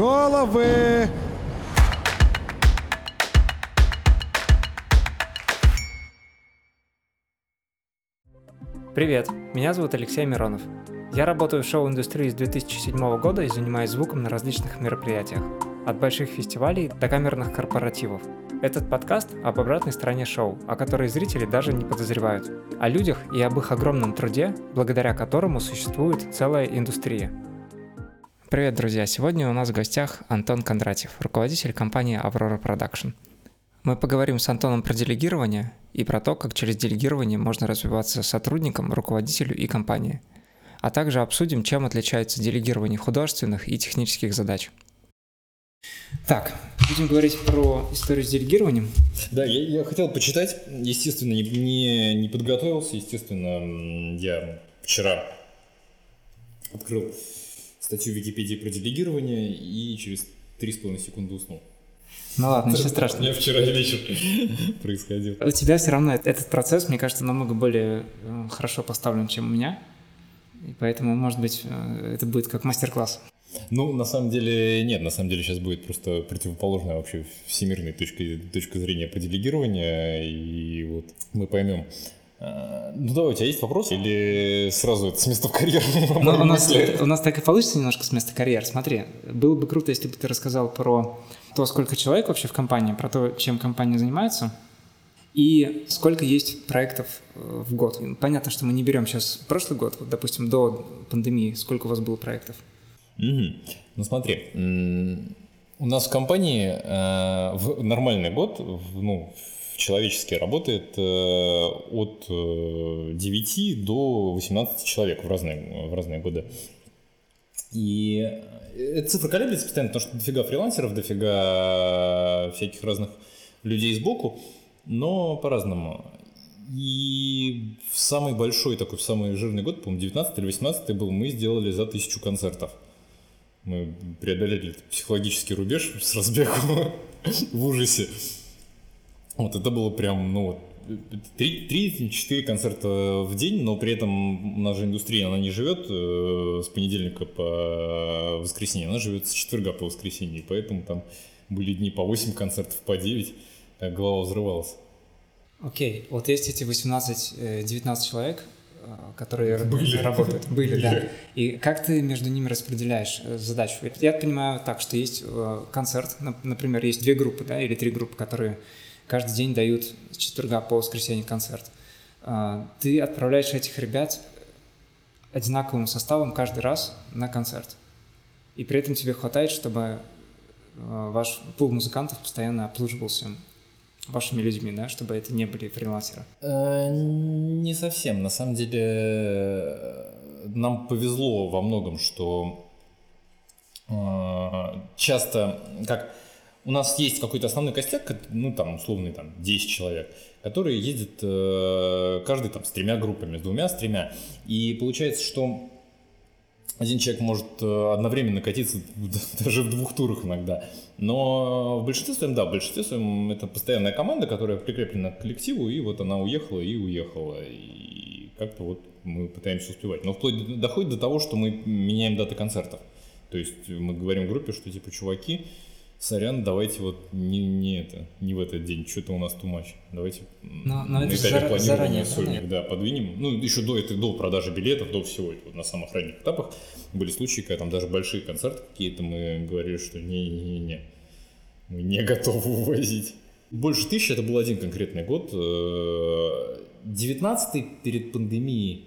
головы! Привет, меня зовут Алексей Миронов. Я работаю в шоу-индустрии с 2007 года и занимаюсь звуком на различных мероприятиях, от больших фестивалей до камерных корпоративов. Этот подкаст об обратной стороне шоу, о которой зрители даже не подозревают, о людях и об их огромном труде, благодаря которому существует целая индустрия. Привет, друзья! Сегодня у нас в гостях Антон Кондратьев, руководитель компании Aurora Production. Мы поговорим с Антоном про делегирование и про то, как через делегирование можно развиваться сотрудникам, руководителю и компании. А также обсудим, чем отличается делегирование художественных и технических задач. Так, будем говорить про историю с делегированием. Да, я, я хотел почитать, естественно, не, не, не подготовился, естественно, я вчера открыл статью в Википедии про делегирование и через 3,5 секунды уснул. Ну ладно, ничего страшного. У меня вчера вечер происходил. У тебя все равно этот процесс, мне кажется, намного более э, хорошо поставлен, чем у меня. И поэтому, может быть, э, это будет как мастер-класс. Ну, на самом деле, нет, на самом деле сейчас будет просто противоположная вообще всемирной точка, точка зрения по делегированию, и вот мы поймем, ну давай, у тебя есть вопрос или сразу это с места в карьер? Ну, у, нас, у нас так и получится немножко с места карьер. Смотри, было бы круто, если бы ты рассказал про то, сколько человек вообще в компании, про то, чем компания занимается, и сколько есть проектов э, в год. Понятно, что мы не берем сейчас прошлый год, вот, допустим, до пандемии, сколько у вас было проектов? Угу. Ну смотри, у нас в компании э, в нормальный год, в, ну, человечески работает э, от 9 э, до 18 человек в разные, в разные годы. И эта цифра колеблется постоянно, потому что дофига фрилансеров, дофига всяких разных людей сбоку, но по-разному. И в самый большой такой, в самый жирный год, по-моему, 19 или 18 был, мы сделали за тысячу концертов. Мы преодолели психологический рубеж с разбегу в ужасе. Вот это было прям, ну, 3-4 концерта в день, но при этом у нас же индустрия, она не живет э, с понедельника по воскресенье, она живет с четверга по воскресенье, поэтому там были дни по 8 концертов, по 9, так голова взрывалась. Окей, okay. вот есть эти 18-19 э, человек, э, которые были. работают. Были, да. И как ты между ними распределяешь задачу? Я понимаю так, что есть концерт, например, есть две группы, да, или три группы, которые каждый день дают с четверга по воскресенье концерт. А, ты отправляешь этих ребят одинаковым составом каждый раз на концерт. И при этом тебе хватает, чтобы а, ваш пул музыкантов постоянно обслуживался вашими людьми, да, чтобы это не были фрилансеры? Э, не совсем. На самом деле нам повезло во многом, что а, часто, как у нас есть какой-то основной костяк, ну там условный там 10 человек, которые ездят э, каждый там с тремя группами, с двумя, с тремя. И получается, что один человек может э, одновременно катиться даже в двух турах иногда. Но в большинстве своем, да, в большинстве своем это постоянная команда, которая прикреплена к коллективу, и вот она уехала и уехала. И как-то вот мы пытаемся успевать. Но вплоть доходит до того, что мы меняем даты концертов. То есть мы говорим группе, что типа, чуваки, сорян, давайте вот не, не это, не в этот день, что-то у нас тумач. Давайте но, но на этапе зар- планирования сольник, да, подвинем. Ну, еще до этой, до продажи билетов, до всего, вот на самых ранних этапах были случаи, когда там даже большие концерты какие-то мы говорили, что не-не-не, мы не готовы увозить. Больше тысячи, это был один конкретный год. 19-й перед пандемией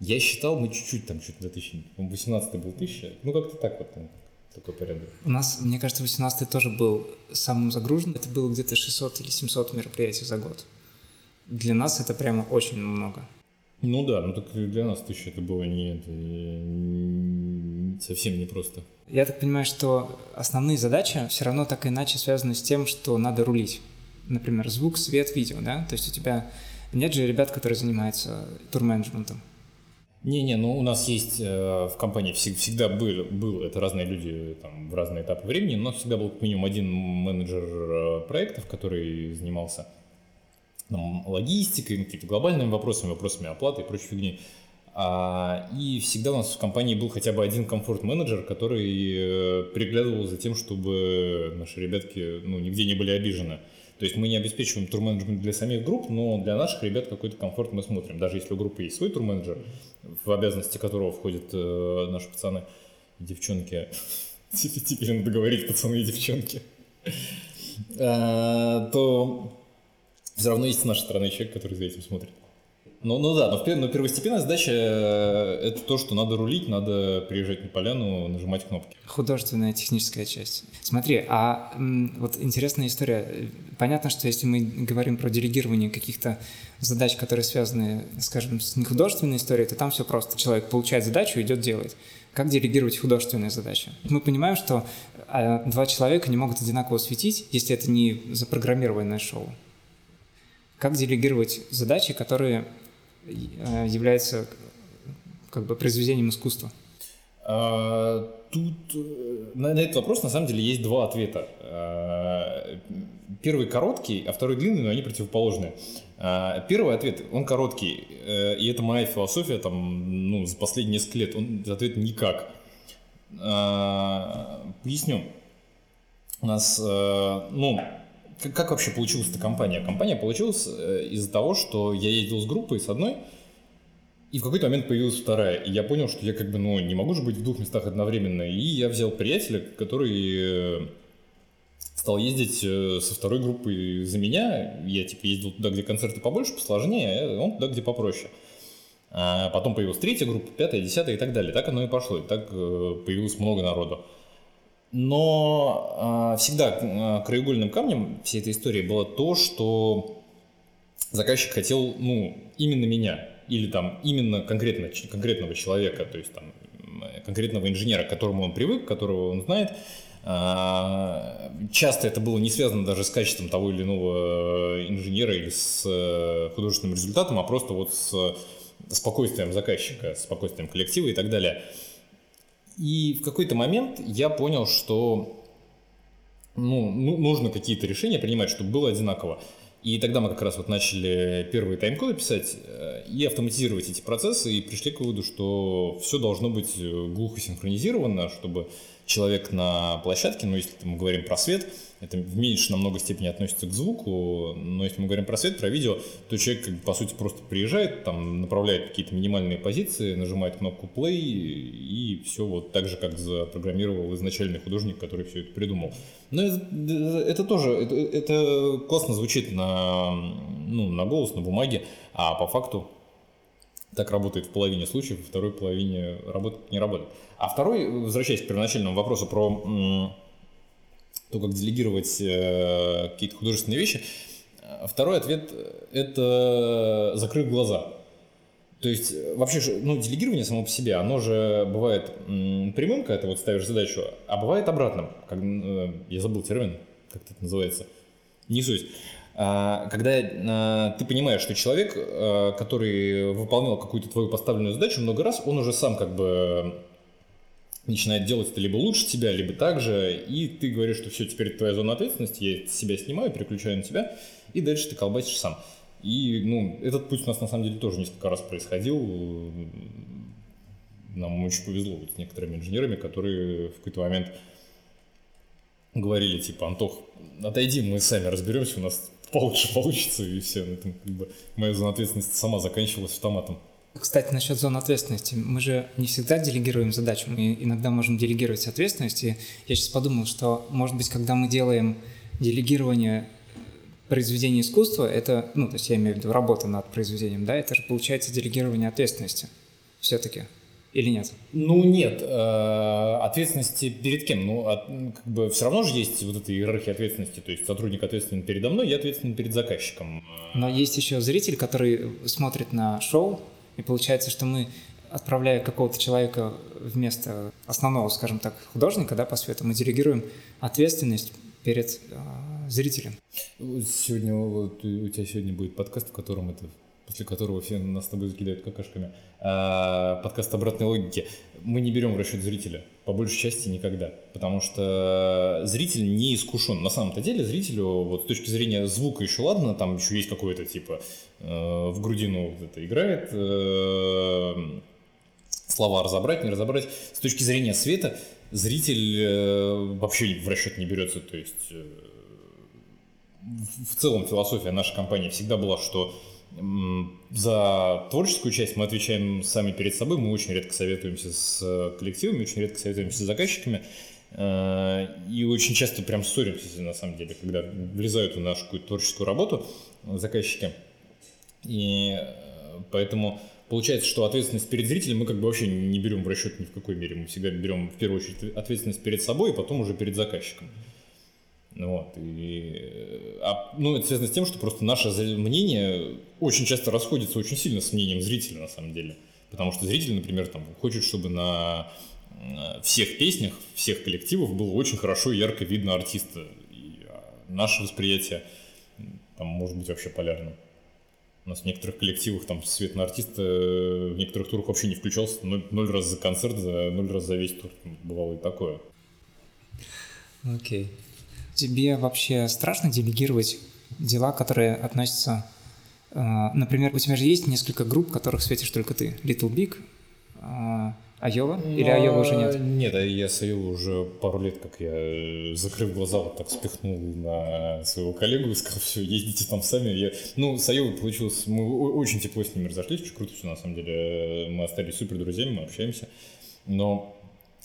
я считал, мы чуть-чуть там, что-то до тысячи, 18 был тысяча, ну как-то так вот там такой порядок. У нас, мне кажется, 18 тоже был самым загруженным. Это было где-то 600 или 700 мероприятий за год. Для нас это прямо очень много. Ну да, ну так для нас тысяча это было не, это, не, совсем непросто. Я так понимаю, что основные задачи все равно так или иначе связаны с тем, что надо рулить. Например, звук, свет, видео, да? То есть у тебя нет же ребят, которые занимаются турменеджментом. Не-не, ну у нас есть э, в компании всегда был, был, это разные люди там, в разные этапы времени, но всегда был как минимум один менеджер э, проектов, который занимался там, логистикой, какими-то глобальными вопросами, вопросами оплаты и прочей фигни. А, и всегда у нас в компании был хотя бы один комфорт-менеджер, который э, приглядывал за тем, чтобы наши ребятки ну, нигде не были обижены. То есть мы не обеспечиваем турменеджмент для самих групп, но для наших ребят какой-то комфорт мы смотрим. Даже если у группы есть свой турменеджер, в обязанности которого входят э, наши пацаны и девчонки. Теперь надо говорить пацаны и девчонки. А, то все равно есть с нашей стороны человек, который за этим смотрит. Ну, ну да, но, но первостепенная задача э, это то, что надо рулить, надо приезжать на поляну, нажимать кнопки. Художественная техническая часть. Смотри, а вот интересная история. Понятно, что если мы говорим про делегирование каких-то задач, которые связаны, скажем, с нехудожественной историей, то там все просто. Человек получает задачу и идет делать. Как делегировать художественные задачи? Мы понимаем, что а, два человека не могут одинаково светить, если это не запрограммированное шоу. Как делегировать задачи, которые является как бы произведением искусства? А, тут э, на, на этот вопрос на самом деле есть два ответа. А, первый короткий, а второй длинный, но они противоположные. А, первый ответ, он короткий, э, и это моя философия там, ну, за последние несколько лет. Он ответ никак. Поясню. У нас, ну, как, как вообще получилась эта компания? Компания получилась э, из-за того, что я ездил с группой, с одной, и в какой-то момент появилась вторая. И я понял, что я как бы, ну, не могу же быть в двух местах одновременно. И я взял приятеля, который э, стал ездить э, со второй группой за меня. Я, типа, ездил туда, где концерты побольше, посложнее, а он туда, где попроще. А потом появилась третья группа, пятая, десятая и так далее. Так оно и пошло. И так появилось много народу. Но э, всегда э, краеугольным камнем всей этой истории было то, что заказчик хотел, ну, именно меня или там именно конкретно, конкретного человека, то есть там конкретного инженера, к которому он привык, которого он знает. А, часто это было не связано даже с качеством того или иного инженера или с э, художественным результатом, а просто вот с спокойствием заказчика, спокойствием коллектива и так далее. И в какой-то момент я понял, что ну, ну, нужно какие-то решения принимать, чтобы было одинаково. И тогда мы как раз вот начали первые тайм-коды писать э, и автоматизировать эти процессы, и пришли к выводу, что все должно быть э, глухо синхронизировано, чтобы человек на площадке, ну если мы говорим про свет, это в меньшей намного степени относится к звуку, но если мы говорим про свет, про видео, то человек, по сути, просто приезжает, там, направляет какие-то минимальные позиции, нажимает кнопку play, и все вот так же, как запрограммировал изначальный художник, который все это придумал. Но это, это тоже, это, это классно звучит на, ну, на голос, на бумаге, а по факту так работает в половине случаев, в второй половине работает, не работает. А второй, возвращаясь к первоначальному вопросу про то, как делегировать э, какие-то художественные вещи. Второй ответ – это закрыть глаза. То есть вообще, ну, делегирование само по себе, оно же бывает прямым, когда ты вот ставишь задачу, а бывает обратным. Как, э, я забыл термин, как это называется. Не суть. А, когда а, ты понимаешь, что человек, а, который выполнял какую-то твою поставленную задачу много раз, он уже сам как бы начинает делать это либо лучше тебя, либо так же, и ты говоришь, что все, теперь это твоя зона ответственности, я себя снимаю, переключаю на тебя, и дальше ты колбасишь сам. И, ну, этот путь у нас на самом деле тоже несколько раз происходил. Нам очень повезло вот с некоторыми инженерами, которые в какой-то момент говорили, типа, Антох, отойди, мы сами разберемся, у нас получше получится, и все. Ну, там, как бы, моя зона ответственности сама заканчивалась автоматом. Кстати, насчет зон ответственности. Мы же не всегда делегируем задачу, мы иногда можем делегировать ответственность. И я сейчас подумал, что, может быть, когда мы делаем делегирование произведения искусства, это, ну, то есть я имею в виду работа над произведением, да, это же получается делегирование ответственности все-таки или нет? Ну нет, э, ответственности перед кем? Ну, как бы все равно же есть вот эта иерархия ответственности, то есть сотрудник ответственен передо мной, я ответственен перед заказчиком. Но есть еще зритель, который смотрит на шоу, и получается, что мы, отправляя какого-то человека вместо основного, скажем так, художника, да, по свету, мы делегируем ответственность перед э, зрителем. Сегодня вот у тебя сегодня будет подкаст, в котором это после которого все нас с тобой закидают какашками, а, подкаст обратной логики, мы не берем в расчет зрителя. По большей части никогда. Потому что зритель не искушен. На самом-то деле зрителю, вот с точки зрения звука еще ладно, там еще есть какой-то типа э, в грудину вот это играет. Э, слова разобрать, не разобрать. С точки зрения света зритель э, вообще в расчет не берется. То есть в целом философия нашей компании всегда была, что за творческую часть мы отвечаем сами перед собой, мы очень редко советуемся с коллективами, очень редко советуемся с заказчиками. Э, и очень часто прям ссоримся, на самом деле, когда влезают в нашу какую-то творческую работу заказчики. И э, поэтому получается, что ответственность перед зрителем мы как бы вообще не берем в расчет ни в какой мере. Мы всегда берем в первую очередь ответственность перед собой, и потом уже перед заказчиком. Вот. И, э, а, ну, это связано с тем, что просто наше мнение очень часто расходится очень сильно с мнением зрителя, на самом деле. Потому что зритель, например, там, хочет, чтобы на Э, всех песнях, всех коллективов было очень хорошо и ярко видно артиста. И а, наше восприятие там может быть вообще полярным. У нас в некоторых коллективах там свет на артиста э, в некоторых турах вообще не включался. Ноль, ноль раз за концерт, за, ноль раз за весь тур. Бывало и такое. Окей. Okay. Тебе вообще страшно делегировать дела, которые относятся... Э, например, у тебя же есть несколько групп, которых светишь только ты. Little Big, Айова? Или Айова уже нет? Нет, а я с Айова уже пару лет, как я, э, закрыв глаза, вот так спихнул на своего коллегу и сказал, все, ездите там сами. Я... Ну, с Айовой получилось, мы очень тепло с ними разошлись, очень круто все на самом деле. Мы остались супер друзьями, мы общаемся. Но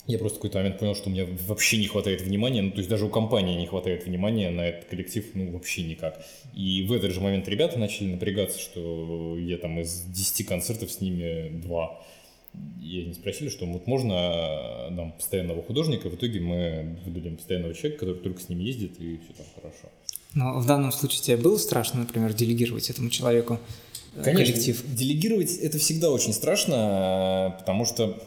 я просто в какой-то момент понял, что у меня вообще не хватает внимания, ну, то есть даже у компании не хватает внимания на этот коллектив, ну, вообще никак. И в этот же момент ребята начали напрягаться, что я там из 10 концертов с ними два и они спросили, что вот можно нам постоянного художника, в итоге мы выдадим постоянного человека, который только с ним ездит, и все там хорошо. Но в данном случае тебе было страшно, например, делегировать этому человеку э, Конечно, коллектив? делегировать это всегда очень страшно, потому что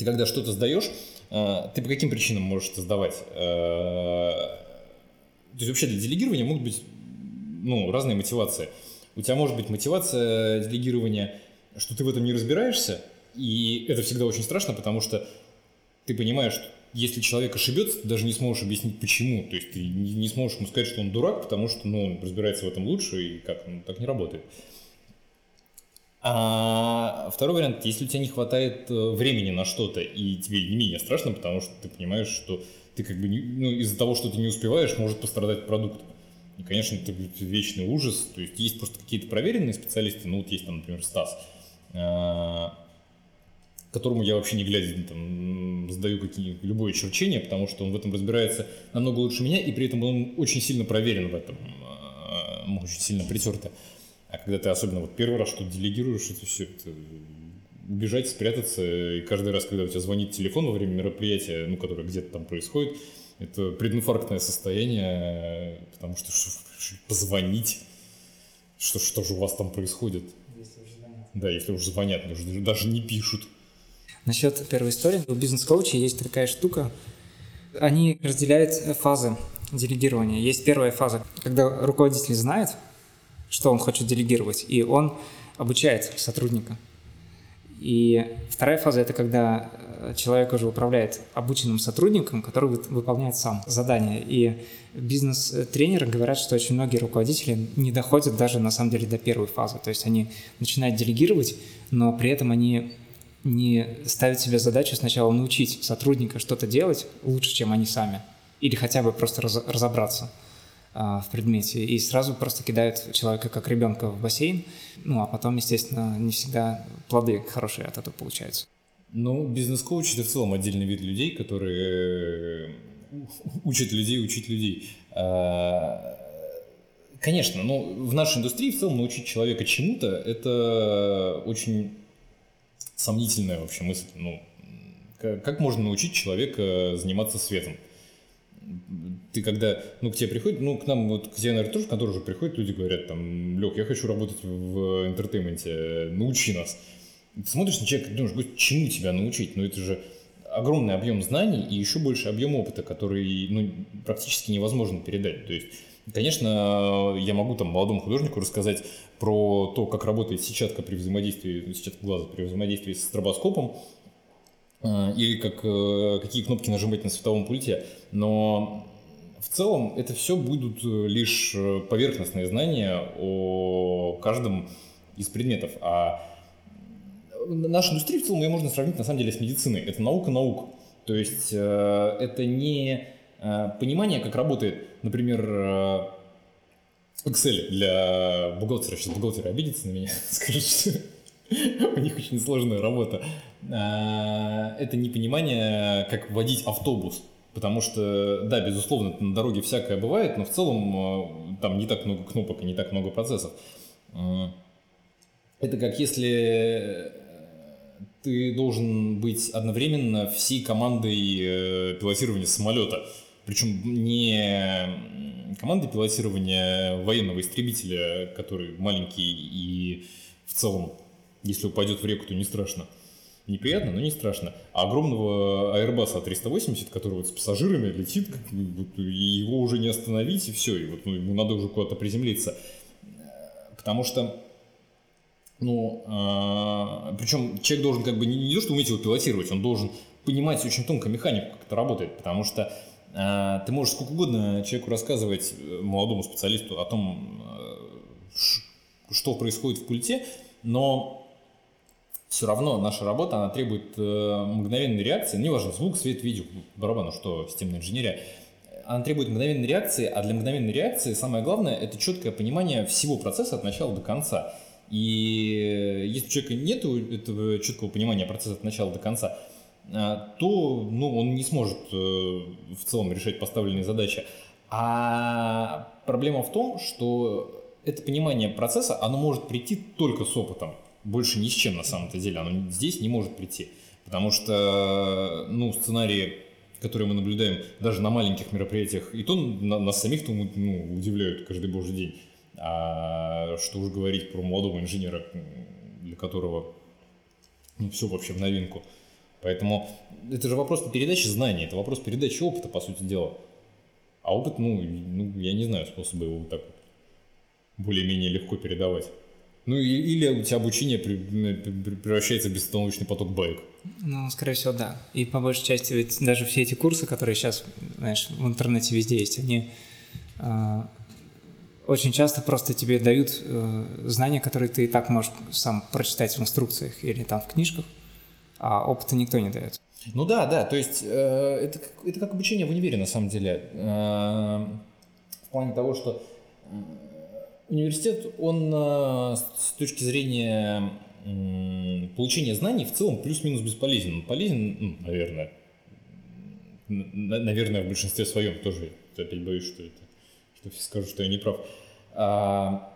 ты когда что-то сдаешь, э, ты по каким причинам можешь это сдавать? То есть вообще для делегирования могут быть ну, разные мотивации. У тебя может быть мотивация делегирования, что ты в этом не разбираешься, и это всегда очень страшно, потому что ты понимаешь, что если человек ошибется, ты даже не сможешь объяснить почему. То есть ты не сможешь ему сказать, что он дурак, потому что ну, он разбирается в этом лучше, и как, ну, так не работает. А второй вариант, если у тебя не хватает э, времени на что-то, и тебе не менее страшно, потому что ты понимаешь, что ты как бы ну, из-за того, что ты не успеваешь, может пострадать продукт. И, конечно, это вечный ужас. То есть есть просто какие-то проверенные специалисты, ну вот есть там, например, Стас, а, которому я вообще не глядя там, сдаю какие, любое черчение, потому что он в этом разбирается намного лучше меня, и при этом он очень сильно проверен в этом, э, очень сильно притерто. А когда ты особенно вот первый раз что-то делегируешь, это все это убежать, спрятаться, и каждый раз, когда у тебя звонит телефон во время мероприятия, ну, которое где-то там происходит, это прединфарктное состояние, потому что, что позвонить, что, что же у вас там происходит? Если уже звонят. Да, если уже звонят, даже, даже не пишут. Насчет первой истории. У бизнес-коуча есть такая штука. Они разделяют фазы делегирования. Есть первая фаза, когда руководитель знает, что он хочет делегировать, и он обучает сотрудника. И вторая фаза – это когда э, человек уже управляет обученным сотрудником, который выполняет сам задание. И бизнес-тренеры говорят, что очень многие руководители не доходят даже на самом деле до первой фазы. То есть они начинают делегировать, но при этом они не ставить себе задачу сначала научить сотрудника что-то делать лучше, чем они сами, или хотя бы просто раз, разобраться в предмете, и сразу просто кидают человека как ребенка в бассейн, ну а потом, естественно, не всегда плоды хорошие от этого получаются. Ну, бизнес-коуч – это в целом отдельный вид людей, которые э, учат людей учить людей. А, конечно, ну, в нашей индустрии в целом научить человека чему-то – это очень сомнительная вообще мысль. Ну, как можно научить человека заниматься светом? Ты когда, ну, к тебе приходит, ну, к нам, вот, к тебе, наверное, тоже в контору уже приходят люди, говорят, там, Олег, я хочу работать в entertainment е, научи нас. Ты смотришь на человека думаешь, чему тебя научить? Ну, это же огромный объем знаний и еще больше объем опыта, который, ну, практически невозможно передать. То есть Конечно, я могу там молодому художнику рассказать про то, как работает сетчатка при взаимодействии, сетчатка глаза при взаимодействии с стробоскопом, э, или как, э, какие кнопки нажимать на световом пульте, но в целом это все будут лишь поверхностные знания о каждом из предметов, а нашу индустрию в целом ее можно сравнить на самом деле с медициной. Это наука наук. То есть э, это не э, понимание, как работает, например, э, Excel для бухгалтера. Сейчас бухгалтеры обидятся на меня, скажут, что у них очень сложная работа. А, это не понимание, как водить автобус. Потому что, да, безусловно, на дороге всякое бывает, но в целом там не так много кнопок и не так много процессов. Это как если ты должен быть одновременно всей командой э, пилотирования самолета. Причем не командой пилотирования военного истребителя, который маленький и в целом, если упадет в реку, то не страшно. Неприятно, но не страшно. А огромного Airbus A380, который вот с пассажирами летит, и его уже не остановить, и все, и вот ну, ему надо уже куда-то приземлиться. Потому что ну, э, причем человек должен как бы не, не то, что уметь его пилотировать, он должен понимать очень тонко механику, как это работает, потому что э, ты можешь сколько угодно человеку рассказывать, э, молодому специалисту, о том, э, что происходит в пульте, но все равно наша работа, она требует э, мгновенной реакции, неважно, звук, свет, видео, барабану, что системная инженерия, она требует мгновенной реакции, а для мгновенной реакции самое главное – это четкое понимание всего процесса от начала до конца. И если у человека нет этого четкого понимания процесса от начала до конца, а, то ну, он не сможет э, в целом решать поставленные задачи. А проблема в том, что это понимание процесса, оно может прийти только с опытом. Больше ни с чем на самом-то деле. Оно здесь не может прийти. Потому что ну, сценарии, которые мы наблюдаем даже на маленьких мероприятиях, и то нас самих-то ну, удивляют каждый божий день. А что уж говорить про молодого инженера, для которого ну, все вообще в новинку. Поэтому это же вопрос передачи знаний, это вопрос передачи опыта, по сути дела. А опыт, ну, ну я не знаю способа его так вот более-менее легко передавать. Ну или у тебя обучение превращается в бестостановочный поток байк. Ну, скорее всего, да. И по большей части ведь даже все эти курсы, которые сейчас, знаешь, в интернете везде есть, они а, очень часто просто тебе дают э, знания, которые ты и так можешь сам прочитать в инструкциях или там в книжках, а опыта никто не дает. Ну да, да, то есть э, это, это как обучение в универе на самом деле. Э, в плане того, что э, университет, он э, с точки зрения э, получения знаний в целом плюс-минус бесполезен. Он полезен, ну, наверное, наверное, в большинстве своем тоже. Опять боюсь, что это что все скажут, что я не прав. А,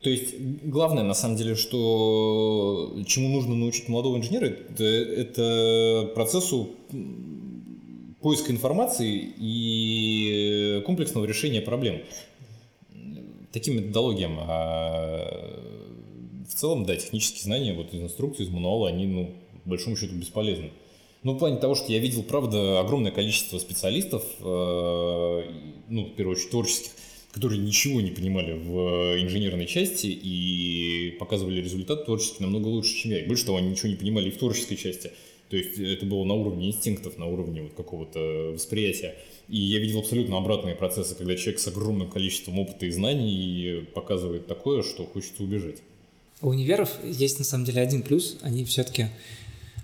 то есть главное, на самом деле, что чему нужно научить молодого инженера, это, это процессу поиска информации и комплексного решения проблем. Таким методологиям. А в целом, да, технические знания вот из инструкции, из мануала, они, ну, большому счету, бесполезны. Ну, в плане того, что я видел, правда, огромное количество специалистов, э, ну, в первую очередь, творческих, которые ничего не понимали в инженерной части и показывали результат творчески намного лучше, чем я. И больше того, они ничего не понимали и в творческой части. То есть это было на уровне инстинктов, на уровне вот какого-то восприятия. И я видел абсолютно обратные процессы, когда человек с огромным количеством опыта и знаний показывает такое, что хочется убежать. У универов есть на самом деле один плюс. Они все-таки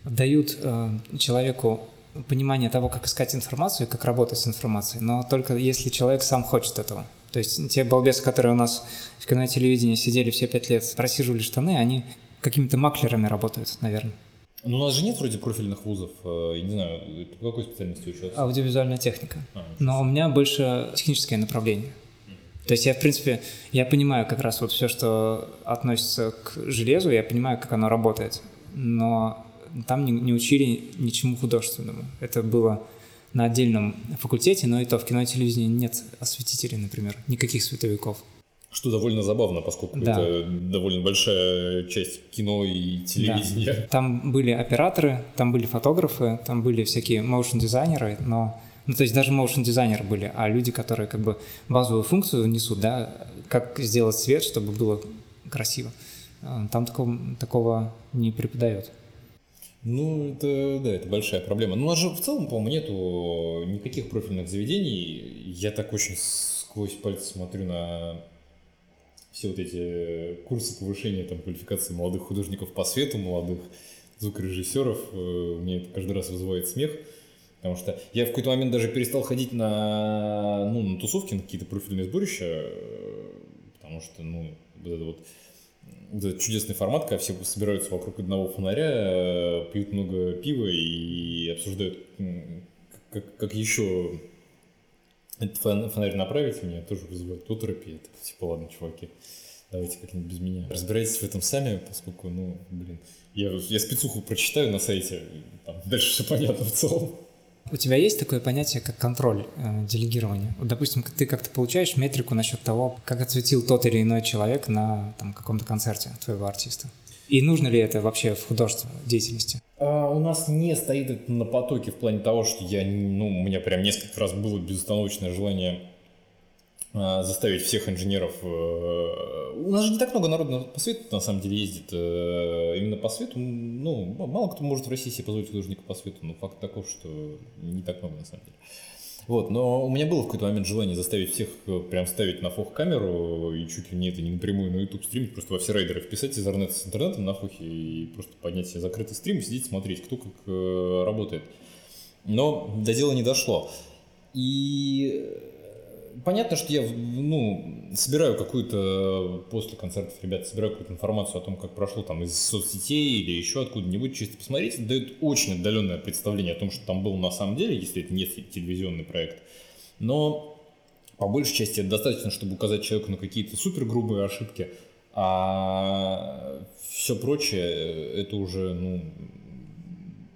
дают э, человеку понимание того, как искать информацию и как работать с информацией, но только если человек сам хочет этого. То есть те балбесы, которые у нас в кино и телевидении сидели все пять лет, просиживали штаны, они какими-то маклерами работают, наверное. Ну, у нас же нет вроде профильных вузов, э, я не знаю, ты по какой специальности учился? Аудиовизуальная техника. А, Но у меня больше техническое направление. То есть я, в принципе, я понимаю как раз вот все, что относится к железу, я понимаю, как оно работает. Но там не, не учили ничему художественному. Это было на отдельном факультете, но и то в кино и телевидении нет осветителей, например, никаких световиков. Что довольно забавно, поскольку да. это довольно большая часть кино и телевидения. Да. Там были операторы, там были фотографы, там были всякие моушн-дизайнеры, но ну, то есть даже моушн-дизайнеры были, а люди, которые как бы базовую функцию несут, да, как сделать свет, чтобы было красиво. Там такого, такого не преподают. Ну, это, да, это большая проблема. Но у нас же в целом, по-моему, нету никаких профильных заведений. Я так очень сквозь пальцы смотрю на все вот эти курсы повышения там, квалификации молодых художников по свету, молодых звукорежиссеров, э, меня это каждый раз вызывает смех. Потому что я в какой-то момент даже перестал ходить на, ну, на тусовки, на какие-то профильные сборища, э, потому что, ну, вот это вот, вот этот чудесный формат, когда все собираются вокруг одного фонаря, э, пьют много пива и обсуждают, как, как еще этот фонарь направить, меня тоже вызывает оторопи. Это типа, ладно, чуваки, давайте как-нибудь без меня. Разбирайтесь в этом сами, поскольку, ну, блин, я, я спецуху прочитаю на сайте, там, дальше все понятно в целом. У тебя есть такое понятие, как контроль э, делегирования? Вот, допустим, ты как-то получаешь метрику насчет того, как отсветил тот или иной человек на там, каком-то концерте твоего артиста. И нужно ли это вообще в художественной деятельности? А, у нас не стоит это на потоке в плане того, что я, ну, у меня прям несколько раз было безостановочное желание а, заставить всех инженеров. Э, у нас же не так много народу по свету на самом деле ездит. Э, именно по свету, ну, мало кто может в России себе позволить художника по свету, но факт таков, что не так много на самом деле. Вот, но у меня было в какой-то момент желание заставить всех э, прям ставить на фох камеру и чуть ли не это не напрямую на YouTube стримить, просто во все райдеры вписать из интернета с интернетом на фохе и просто поднять себе закрытый стрим и сидеть смотреть, кто как работает. Но до дела не дошло. И понятно, что я ну, собираю какую-то после концертов ребят, собираю какую-то информацию о том, как прошло там из соцсетей или еще откуда-нибудь, чисто посмотреть, это дает очень отдаленное представление о том, что там было на самом деле, если это не телевизионный проект. Но по большей части это достаточно, чтобы указать человеку на какие-то супер грубые ошибки, а все прочее это уже ну,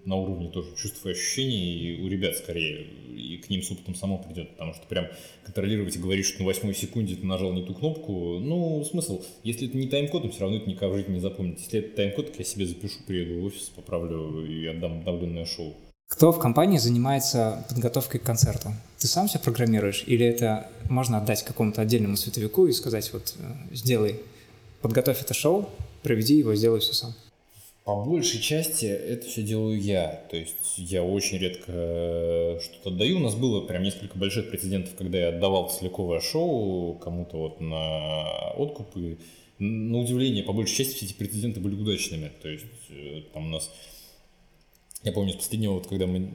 на уровне тоже чувств и ощущений, и у ребят скорее и к ним с опытом само придет, потому что прям контролировать и говорить, что на восьмой секунде ты нажал не ту кнопку, ну, смысл, если это не тайм-кодом, все равно это никак в жизни не запомнить. Если это тайм-код, я себе запишу, приеду в офис, поправлю и отдам обновленное шоу. Кто в компании занимается подготовкой к концерту? Ты сам все программируешь или это можно отдать какому-то отдельному световику и сказать, вот, э, сделай, подготовь это шоу, проведи его, сделай все сам? По большей части это все делаю я. То есть я очень редко э, что-то отдаю. У нас было прям несколько больших прецедентов, когда я отдавал целиковое шоу кому-то вот на откуп. И на удивление, по большей части все эти прецеденты были удачными. То есть э, там у нас... Я помню, с последнего, вот, когда мы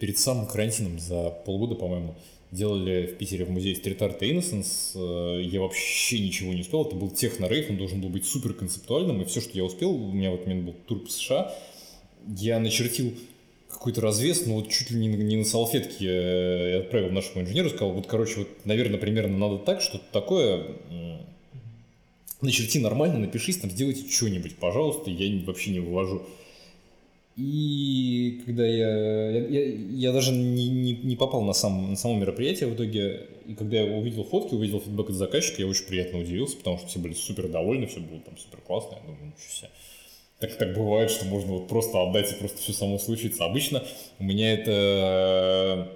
перед самым карантином за полгода, по-моему, делали в Питере в музее и Innocence. Э, я вообще ничего не успел. Это был техно-рейв, он должен был быть супер концептуальным. И все, что я успел, у меня вот момент был тур по США, я начертил какой-то развес, ну вот чуть ли не, не на салфетке я отправил нашему инженеру, сказал, вот, короче, вот, наверное, примерно надо так, что-то такое, начерти нормально, напишись, там, сделайте что-нибудь, пожалуйста, я вообще не вывожу. И когда я, я, я, я даже не, не, не попал на, сам, на само мероприятие в итоге, и когда я увидел фотки, увидел фидбэк от заказчика, я очень приятно удивился, потому что все были супер довольны, все было там супер классно, я думаю, ничего себе. Так, так бывает, что можно вот просто отдать и просто все само случится. Обычно у меня это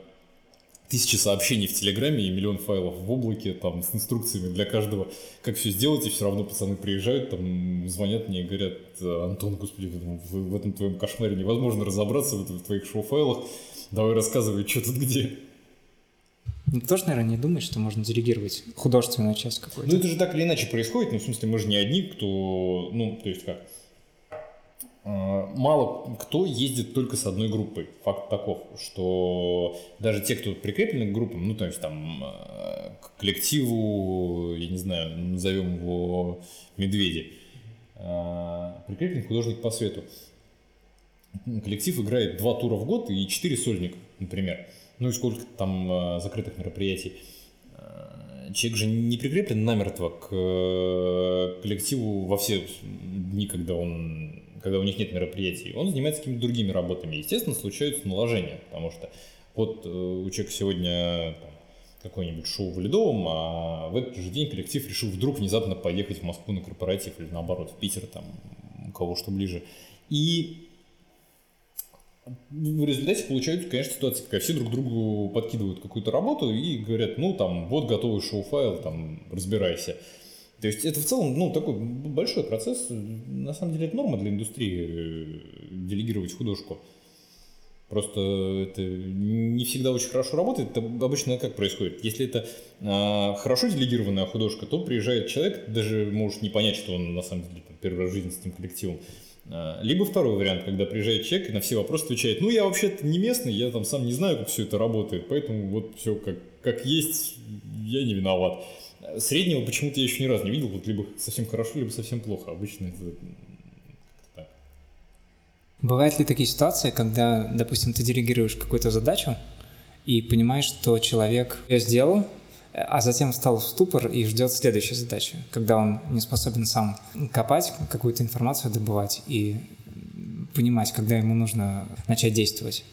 тысячи сообщений в Телеграме и миллион файлов в облаке, там, с инструкциями для каждого, как все сделать, и все равно пацаны приезжают, там, звонят мне и говорят, Антон, господи, в, в этом твоем кошмаре невозможно разобраться в, в твоих шоу-файлах, давай рассказывай, что тут где. Ну, ты тоже, наверное, не думаешь, что можно делегировать художественную часть какую-то? Ну, это же так или иначе происходит, ну, в смысле, мы же не одни, кто, ну, то есть как, Э, мало кто ездит только с одной группой. Факт таков, что даже те, кто прикреплены к группам, ну, то есть там э, к коллективу, я не знаю, назовем его «Медведи», э, прикрепленный художник по свету. Коллектив играет два тура в год и четыре сольника, например. Ну и сколько там закрытых мероприятий. Человек же не прикреплен намертво к коллективу во все дни, когда он когда у них нет мероприятий, он занимается какими-то другими работами. Естественно, случаются наложения, потому что вот э, у человека сегодня какое-нибудь шоу в Ледовом, а в этот же день коллектив решил вдруг внезапно поехать в Москву на корпоратив или наоборот в Питер, там, у кого что ближе. И в результате получается, конечно, ситуация, когда все друг другу подкидывают какую-то работу и говорят, ну, там, вот готовый шоу-файл, там, разбирайся. То есть это в целом ну, такой большой процесс. На самом деле это норма для индустрии э, делегировать художку. Просто это не всегда очень хорошо работает. Это обычно как происходит? Если это э, хорошо делегированная художка, то приезжает человек, даже может не понять, что он на самом деле там, первый раз в жизни с этим коллективом. А, либо второй вариант, когда приезжает человек и на все вопросы отвечает, ну я вообще-то не местный, я там сам не знаю, как все это работает, поэтому вот все как, как есть, я не виноват. Среднего почему-то я еще ни разу не видел, вот либо совсем хорошо, либо совсем плохо. Обычно это так. Бывают ли такие ситуации, когда, допустим, ты делегируешь какую-то задачу и понимаешь, что человек ее сделал, а затем встал в ступор и ждет следующей задачи, когда он не способен сам копать, какую-то информацию добывать и понимать, когда ему нужно начать действовать.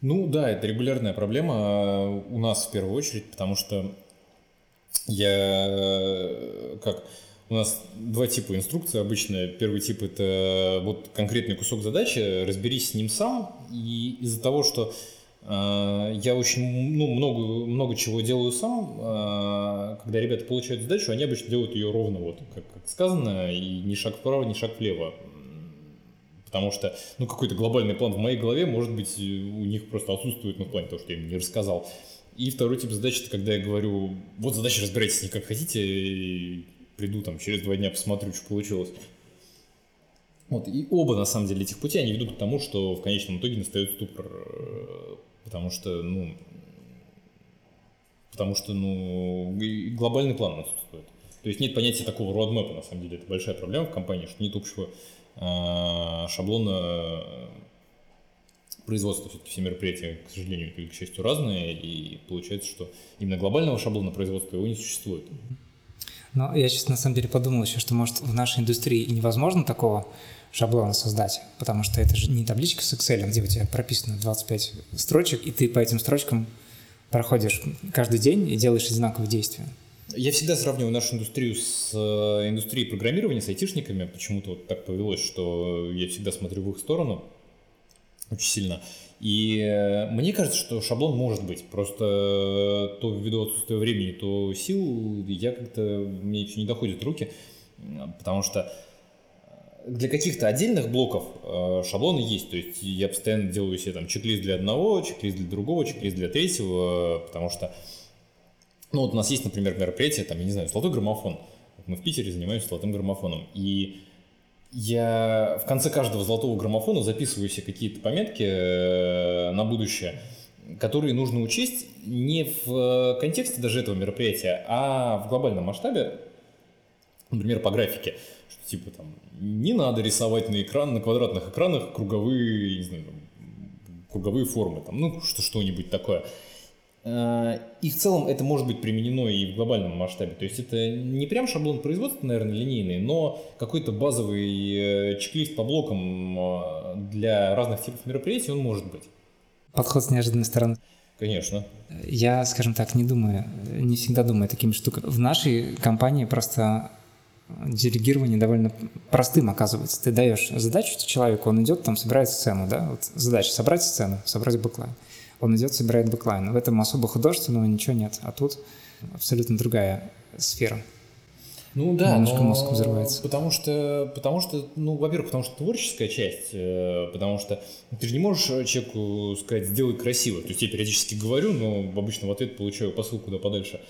Ну да, это регулярная проблема а, у нас в первую очередь, потому что я как у нас два типа инструкции обычно. Первый тип это вот конкретный кусок задачи, разберись с ним сам. И из-за того, что э, я очень ну, много, много чего делаю сам, э, когда ребята получают задачу, они обычно делают ее ровно, вот как, как сказано, и ни шаг вправо, ни шаг влево. Потому что, ну, какой-то глобальный план в моей голове, может быть, у них просто отсутствует, ну, в плане того, что я им не рассказал. И второй тип задач, это когда я говорю, вот задача, разбирайтесь с ней как хотите, и приду там через два дня посмотрю, что получилось. Вот, и оба, на самом деле, этих пути, они ведут к тому, что в конечном итоге настает ступор, э, потому что, ну, потому что, ну, глобальный план отсутствует. То есть нет понятия такого родмэпа, на самом деле, это большая проблема в компании, что нет общего э, шаблона производства все-таки все мероприятия, к сожалению, или к счастью, разные, и получается, что именно глобального шаблона производства его не существует. Но я сейчас на самом деле подумал еще, что может в нашей индустрии невозможно такого шаблона создать, потому что это же не табличка с Excel, где у тебя прописано 25 строчек, и ты по этим строчкам проходишь каждый день и делаешь одинаковые действия. Я всегда сравниваю нашу индустрию с э, индустрией программирования, с айтишниками. Почему-то вот так повелось, что я всегда смотрю в их сторону очень сильно. И э, мне кажется, что шаблон может быть. Просто э, то ввиду отсутствия времени, то сил я как-то, мне еще не доходят руки, потому что для каких-то отдельных блоков э, шаблоны есть. То есть я постоянно делаю себе там чек-лист для одного, чек-лист для другого, чек-лист для третьего, потому что ну вот у нас есть, например, мероприятие, там, я не знаю, золотой граммофон. Мы в Питере занимаемся золотым граммофоном. И я в конце каждого золотого граммофона записываю себе какие-то пометки э, на будущее, которые нужно учесть не в контексте даже этого мероприятия, а в глобальном масштабе, например, по графике, что типа там не надо рисовать на экран, на квадратных экранах круговые, не знаю, круговые формы, там, ну что что-нибудь такое. Э, и в целом это может быть применено и в глобальном масштабе. То есть это не прям шаблон производства, наверное, линейный, но какой-то базовый э, чек-лист по блокам э, для разных типов мероприятий он может быть. Подход с неожиданной стороны. Конечно. Я, скажем так, не думаю, не всегда думаю такими штуками. В нашей компании просто делегирование довольно простым оказывается. Ты даешь задачу человеку, он идет, там собирает сцену, да, вот задача собрать сцену, собрать бэклайн он идет, собирает бэклайн. В этом особо художественного ничего нет, а тут абсолютно другая сфера. Ну да, немножко но... мозг взрывается. Потому что, потому что, ну, во-первых, потому что творческая часть, э, потому что ты же не можешь человеку сказать, сделай красиво. То есть я периодически говорю, но обычно в ответ получаю посыл куда подальше.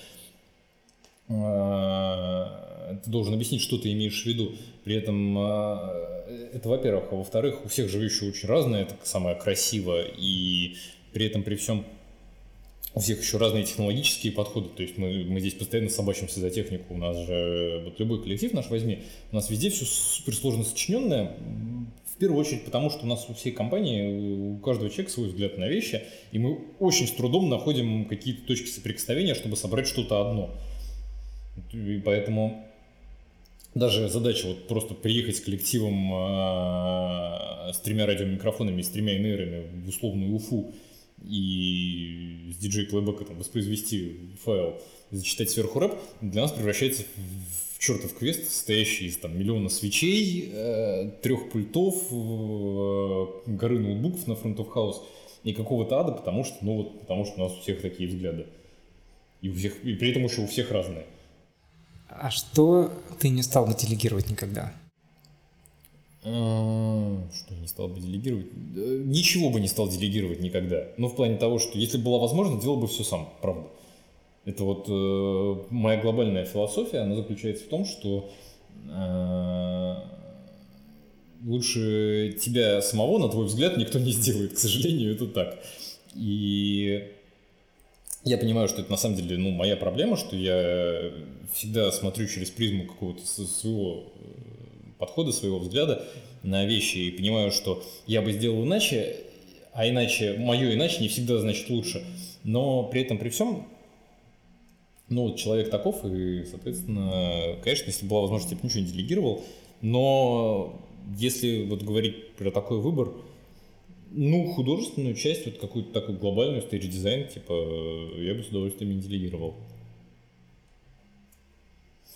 Э, ты должен объяснить, что ты имеешь в виду. При этом э, это, во-первых, а во-вторых, у всех еще очень разное, это самое красиво, и при этом, при всем, у всех еще разные технологические подходы, то есть мы, мы здесь постоянно собачимся за технику, у нас же, вот любой коллектив наш возьми, у нас везде все суперсложно сочиненное, в первую очередь потому, что у нас у всей компании, у каждого человека свой взгляд на вещи, и мы очень с трудом находим какие-то точки соприкосновения, чтобы собрать что-то одно. И поэтому даже задача вот просто приехать с коллективом э, с тремя радиомикрофонами с тремя инейрами в условную Уфу и с диджей плейбека там воспроизвести файл, зачитать сверху рэп, для нас превращается в чертов квест, состоящий из там миллиона свечей, э, трех пультов, э, горы ноутбуков на Front of House и какого-то ада, потому что, ну вот, потому что у нас у всех такие взгляды. И, у всех, и при этом еще у всех разные. А что ты не стал бы делегировать никогда? Что не стал бы делегировать? Ничего бы не стал делегировать никогда. Ну, в плане того, что если была возможность, делал бы все сам, правда. Это вот э, моя глобальная философия, она заключается в том, что э, лучше тебя самого, на твой взгляд, никто не сделает. К сожалению, это так. И я понимаю, что это на самом деле ну, моя проблема, что я всегда смотрю через призму какого-то своего э, подхода, своего взгляда на вещи и понимаю, что я бы сделал иначе, а иначе, мое иначе не всегда значит лучше. Но при этом, при всем, ну, человек таков, и, соответственно, конечно, если была возможность, я бы ничего не делегировал, но если вот говорить про такой выбор, ну, художественную часть, вот какую-то такую глобальную stage-design, типа, я бы с удовольствием не делегировал.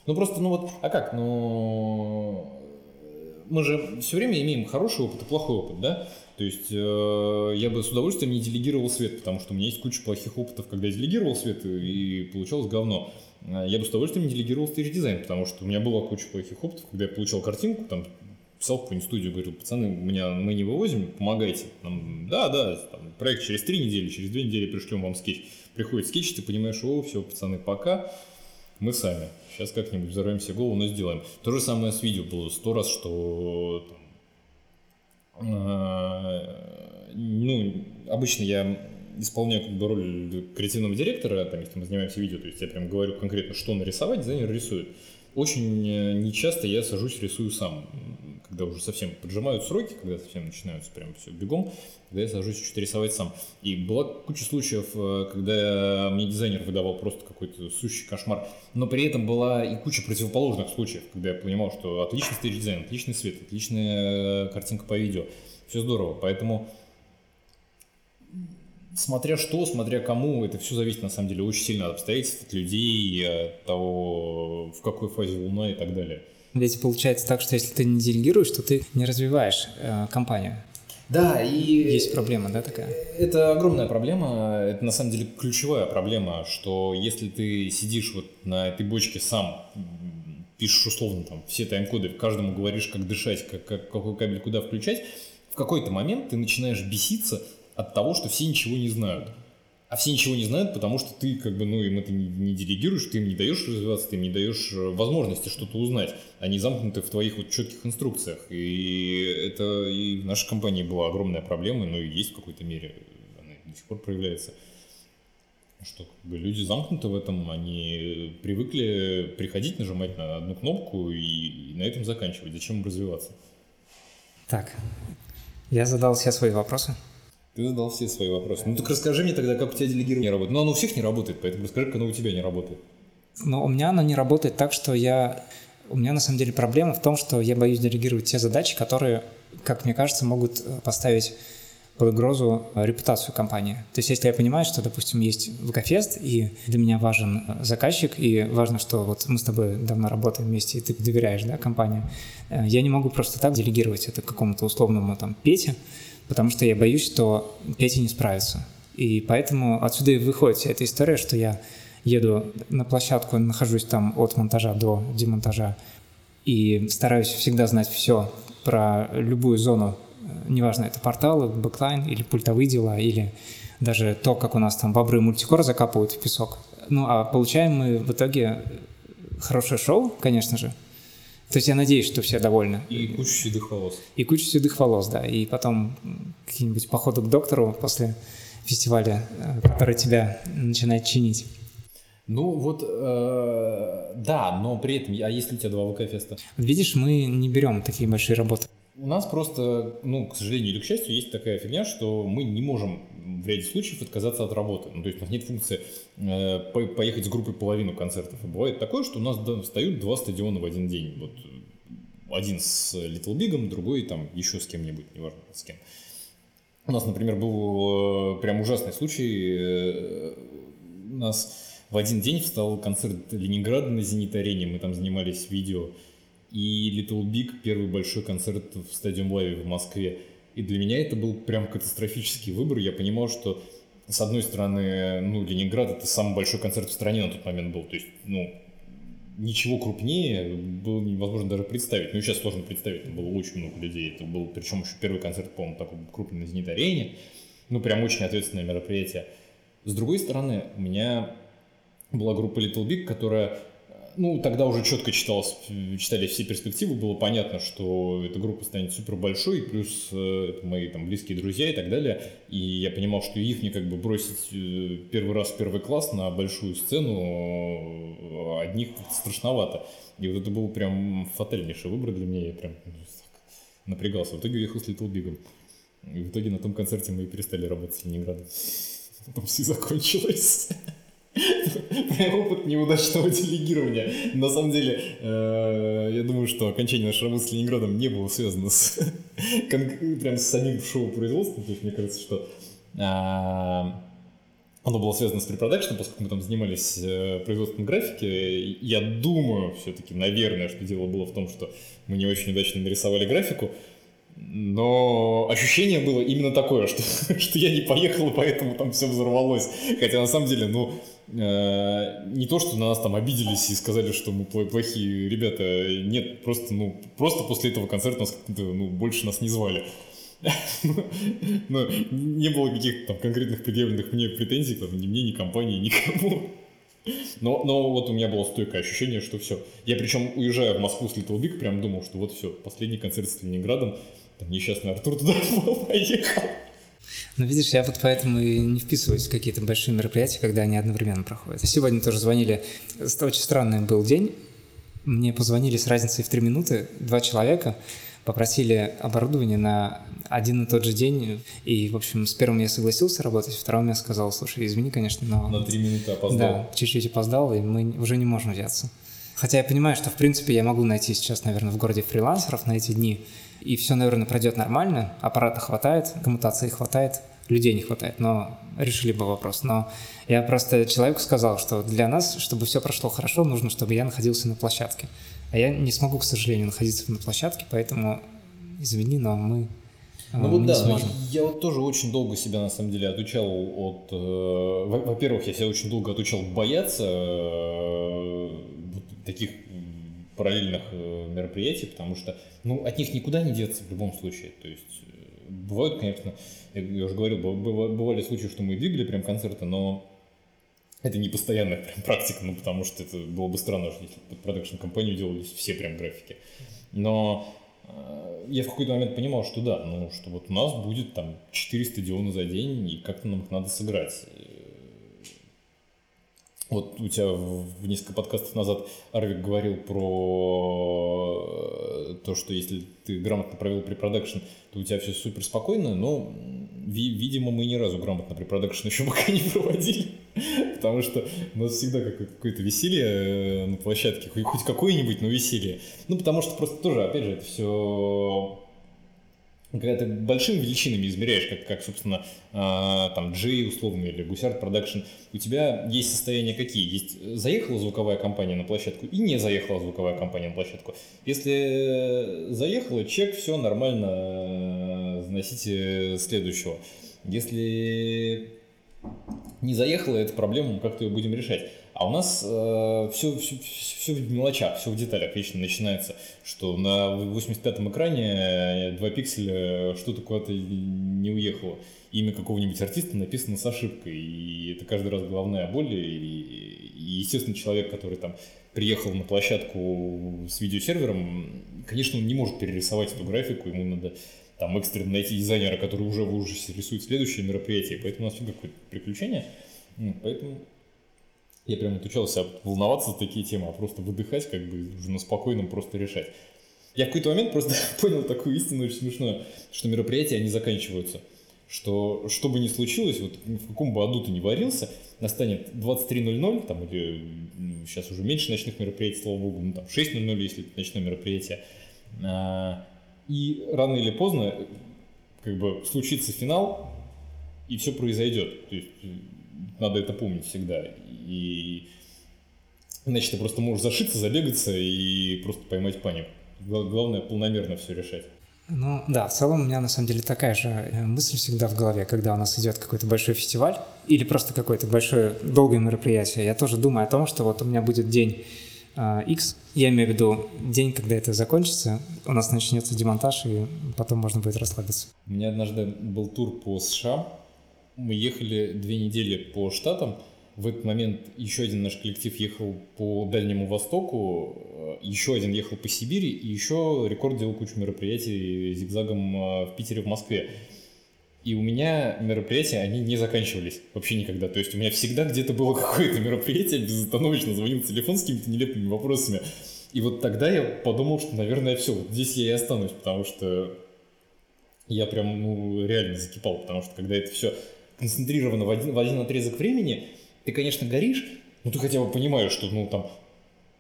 Ну, просто, ну вот, а как, ну, мы же все время имеем хороший опыт и плохой опыт, да? То есть э, я бы с удовольствием не делегировал свет, потому что у меня есть куча плохих опытов, когда я делегировал свет и получалось говно. А я бы с удовольствием не делегировал stage-design, потому что у меня была куча плохих опытов, когда я получал картинку, там, писал в какую-нибудь студию, говорил, пацаны, меня, мы не вывозим, помогайте. Нам, да, да, там, проект через три недели, через две недели пришлем вам скетч. Приходит скетч, ты понимаешь, о, все, пацаны, пока, мы сами. Сейчас как-нибудь взорвемся голову, но сделаем. То же самое с видео было сто раз, что там, э, ну, обычно я исполняю как бы роль креативного директора, там, если мы занимаемся видео, то есть я прям говорю конкретно, что нарисовать, дизайнер рисует. Очень э, нечасто я сажусь, рисую сам когда уже совсем поджимают сроки, когда совсем начинаются прям все бегом, когда я сажусь что-то рисовать сам. И была куча случаев, э, когда мне дизайнер выдавал просто какой-то сущий кошмар, но при этом была и куча противоположных случаев, когда я понимал, что отличный stage design, отличный свет, отличная э, картинка по видео, все здорово. Поэтому смотря что, смотря кому, это все зависит на самом деле очень сильно от обстоятельств, от людей, от того, в какой фазе луна и так далее. Ведь получается так, что если ты не делегируешь, то ты не развиваешь э, компанию. Да, и... Есть проблема, да, такая? Это огромная проблема, это на самом деле ключевая проблема, что если ты сидишь вот на этой бочке сам, пишешь условно там все тайм-коды, каждому говоришь, как дышать, как, как, какой кабель куда включать, в какой-то момент ты начинаешь беситься от того, что все ничего не знают. А все ничего не знают, потому что ты как бы, ну, им это не, не делегируешь, ты им не даешь развиваться, ты им не даешь э, возможности что-то узнать. Они замкнуты в твоих вот четких инструкциях. И это и в нашей компании была огромная проблема, но и есть в какой-то мере, она до сих пор проявляется. Что как бы, люди замкнуты в этом, они привыкли приходить, нажимать на одну кнопку и, и на этом заканчивать. Зачем развиваться? Так, я задал все свои вопросы. Ты задал все свои вопросы. Ну так расскажи мне тогда, как у тебя делегирование работает. Ну оно у всех не работает, поэтому расскажи, как оно у тебя не работает. Но у меня оно не работает так, что я... У меня на самом деле проблема в том, что я боюсь делегировать те задачи, которые, как мне кажется, могут э, поставить под угрозу э, репутацию компании. То есть если я понимаю, что, допустим, есть ВКФест, и для меня важен э, заказчик, и важно, что вот мы с тобой давно работаем вместе, и ты доверяешь да, компании, я не могу просто так делегировать это какому-то условному там Пете, потому что я боюсь, что Петя не справится. И поэтому отсюда и выходит вся эта история, что я еду на площадку, нахожусь там от монтажа до демонтажа и стараюсь всегда знать все про любую зону, неважно, это порталы, backline или пультовые дела, или даже то, как у нас там бобры мультикор закапывают в песок. Ну, а получаем мы в итоге хорошее шоу, конечно же, то есть я надеюсь, что все довольны. И кучу седых волос. И кучу седых волос, да. И потом какие-нибудь походы к доктору после фестиваля, э, который тебя начинает чинить. Ну вот, э, да, но при этом, а если у тебя два ВК-феста? Видишь, мы не берем такие большие работы. У нас просто, ну, к сожалению или к счастью, есть такая фигня, что мы не можем в ряде случаев отказаться от работы. Ну, то есть у нас нет функции э, поехать с группой половину концертов. И бывает такое, что у нас встают два стадиона в один день. Вот один с Little Big, другой там еще с кем-нибудь, неважно с кем. У нас, например, был э, прям ужасный случай. Э, у нас в один день встал концерт Ленинграда на Зенит-арене, мы там занимались видео и Little Big первый большой концерт в Стадиум Лайве в Москве. И для меня это был прям катастрофический выбор. Я понимал, что с одной стороны, ну, Ленинград это самый большой концерт в стране на тот момент был. То есть, ну, ничего крупнее было невозможно даже представить. Ну, сейчас сложно представить, там было очень много людей. Это был, причем еще первый концерт, по-моему, такой крупный на Зенит-арене. Ну, прям очень ответственное мероприятие. С другой стороны, у меня была группа Little Big, которая ну, тогда уже четко читалось, читали все перспективы, было понятно, что эта группа станет супер большой, плюс э, мои там близкие друзья и так далее. И я понимал, что их не как бы бросить э, первый раз в первый класс на большую сцену э, одних страшновато. И вот это был прям фатальнейший выбор для меня. Я прям ну, напрягался. В итоге уехал с Little Big. И в итоге на том концерте мы и перестали работать с Ленинградом. Потом все закончилось. Прям опыт неудачного делегирования. На самом деле, э, я думаю, что окончание нашей работы с Ленинградом не было связано с прям с самим шоу-производством. То есть мне кажется, что а, оно было связано с препродакшеном, поскольку мы там занимались э, производством графики. Я думаю, все-таки, наверное, что дело было в том, что мы не очень удачно нарисовали графику. Но ощущение было именно такое, что, что я не поехал, поэтому там все взорвалось. Хотя на самом деле, ну, Э, не то, что на нас там обиделись и сказали, что мы плохие ребята. Нет, просто, ну, просто после этого концерта нас ну, больше нас не звали. Но не было никаких там конкретных предъявленных мне претензий, там, ни мне, ни компании, никому. Но, но вот у меня было стойкое ощущение, что все. Я причем, уезжая в Москву с Little Big, прям думал, что вот все, последний концерт с Ленинградом, там несчастный Артур туда поехал. Ну, видишь, я вот поэтому и не вписываюсь в какие-то большие мероприятия, когда они одновременно проходят. Сегодня тоже звонили, очень странный был день, мне позвонили с разницей в три минуты два человека, попросили оборудование на один и тот же день. И, в общем, с первым я согласился работать, вторым я сказал, слушай, извини, конечно, но... На три минуты опоздал. Да, чуть-чуть опоздал, и мы уже не можем взяться. Хотя я понимаю, что, в принципе, я могу найти сейчас, наверное, в городе фрилансеров на эти дни, и все, наверное, пройдет нормально, аппарата хватает, коммутации хватает, людей не хватает, но решили бы вопрос. Но я просто человеку сказал, что для нас, чтобы все прошло хорошо, нужно, чтобы я находился на площадке. А я не смогу, к сожалению, находиться на площадке, поэтому извини, но мы э, ну вот да, сможем. я вот тоже очень долго себя на самом деле отучал от... Э, во-первых, я себя очень долго отучал бояться э, таких параллельных э, мероприятий, потому что ну, от них никуда не деться в любом случае. То есть э, бывают, конечно, я уже говорил, бывали случаи, что мы двигали прям концерты, но это не постоянная прям практика, ну потому что это было бы странно, если под продакшн-компанию делались все прям графики. Но э, я в какой-то момент понимал, что да, ну что вот у нас будет там 4 стадиона за день, и как-то нам их надо сыграть. Вот у тебя в несколько подкастов назад Арвик говорил про э, то, что если ты грамотно провел preproduction, то у тебя все супер спокойно, но, видимо, мы ни разу грамотно preproduction еще пока не проводили, потому что у нас всегда какое-то веселье э, на площадке, хоть какое-нибудь, но веселье. Ну, потому что просто тоже, опять же, это все когда ты большими величинами измеряешь, как, как собственно, э, там, Джей условно или Гусярд Продакшн, у тебя есть состояния какие? Есть заехала звуковая компания на площадку и не заехала звуковая компания на площадку. Если заехала, чек, все нормально, заносите следующего. Если не заехала, это проблема, как-то ее будем решать. А у нас э, все, все, все в мелочах, все в деталях вечно начинается, что на 85-м экране 2 пикселя что-то куда-то не уехало. Имя какого-нибудь артиста написано с ошибкой, и это каждый раз головная боль. И, и естественно, человек, который там приехал на площадку с видеосервером, конечно, он не может перерисовать эту графику, ему надо там экстренно найти дизайнера, который уже в ужасе рисует следующее мероприятие, поэтому у нас всегда какое-то приключение. Поэтому я прям отучался волноваться за такие темы, а просто выдыхать, как бы уже на спокойном просто решать. Я в какой-то момент просто понял такую истину очень смешную, что мероприятия, они заканчиваются. Что, что бы ни случилось, вот в каком бы аду ты ни варился, настанет 23.00, там, или сейчас уже меньше ночных мероприятий, слава богу, ну, там 6.00, если это ночное мероприятие. А, и рано или поздно как бы случится финал, и все произойдет. То есть надо это помнить всегда. И иначе ты просто можешь зашиться, забегаться и просто поймать панику. Главное полномерно все решать. Ну да, в целом у меня на самом деле такая же э, мысль всегда в голове, когда у нас идет какой-то большой фестиваль или просто какое-то большое долгое мероприятие. Я тоже думаю о том, что вот у меня будет день а, X. Я имею в виду день, когда это закончится, у нас начнется демонтаж, и потом можно будет расслабиться. У меня однажды был тур по США. Мы ехали две недели по штатам. В этот момент еще один наш коллектив ехал по Дальнему Востоку, э, еще один ехал по Сибири, и еще рекорд делал кучу мероприятий зигзагом э, в Питере, в Москве. И у меня мероприятия, они не заканчивались вообще никогда. То есть у меня всегда где-то было какое-то мероприятие, безостановочно звонил телефон с какими-то нелепыми вопросами. И вот тогда я подумал, что, наверное, все, вот здесь я и останусь, потому что я прям, ну, реально закипал, потому что когда это все концентрировано в один, в один отрезок времени, ты, конечно, горишь, но ты хотя бы понимаешь, что, ну, там,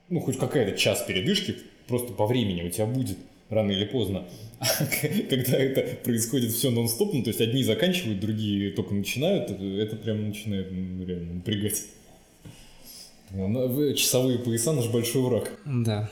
ну, хоть какая-то час передышки просто по времени у тебя будет рано или поздно. А когда это происходит все нон-стоп, ну, то есть одни заканчивают, другие только начинают, это прям начинает ну, реально напрягать. Часовые пояса наш большой враг. Да.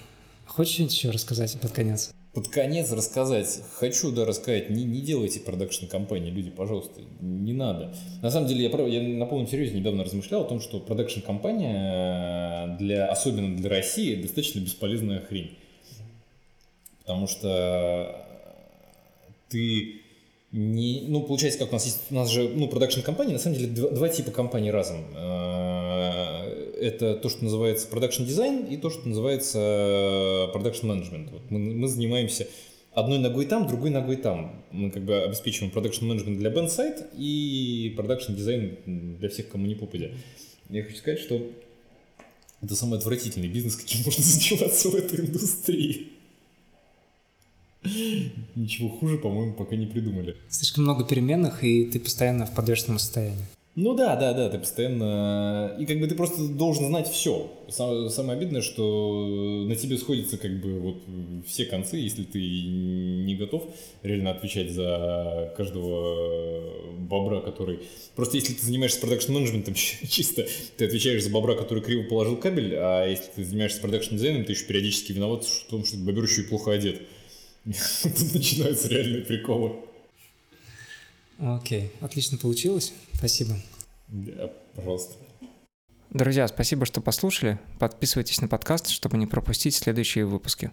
Хочешь еще рассказать под конец? Под конец рассказать. Хочу, да, рассказать. Не, не делайте продакшн компании, люди, пожалуйста. Не надо. На самом деле, я, я на полном серьезе недавно размышлял о том, что продакшн компания, для, особенно для России, достаточно бесполезная хрень. Потому что ты не, ну, получается, как у нас есть, у нас же, ну, production компании, на самом деле, два, два типа компаний разом. Э, это то, что называется production design и то, что называется production management. Вот мы, мы занимаемся одной ногой там, другой ногой там. Мы как бы обеспечиваем production management для band side и production design для всех, кому не попадя. Я хочу сказать, что это самый отвратительный бизнес, каким можно заниматься в этой индустрии. Ничего хуже, по-моему, пока не придумали. Слишком много переменных, и ты постоянно в подвешенном состоянии. Ну да, да, да, ты постоянно... И как бы ты просто должен знать все. Самое обидное, что на тебе сходятся как бы вот все концы, если ты не готов реально отвечать за каждого бобра, который... Просто если ты занимаешься production-менеджментом чисто, ты отвечаешь за бобра, который криво положил кабель, а если ты занимаешься production-дизайном, ты еще периодически виноват в том, что бобер еще и плохо одет. Тут начинаются реальные приколы. Окей, отлично получилось. Спасибо. Да, пожалуйста. Друзья, спасибо, что послушали. Подписывайтесь на подкаст, чтобы не пропустить следующие выпуски.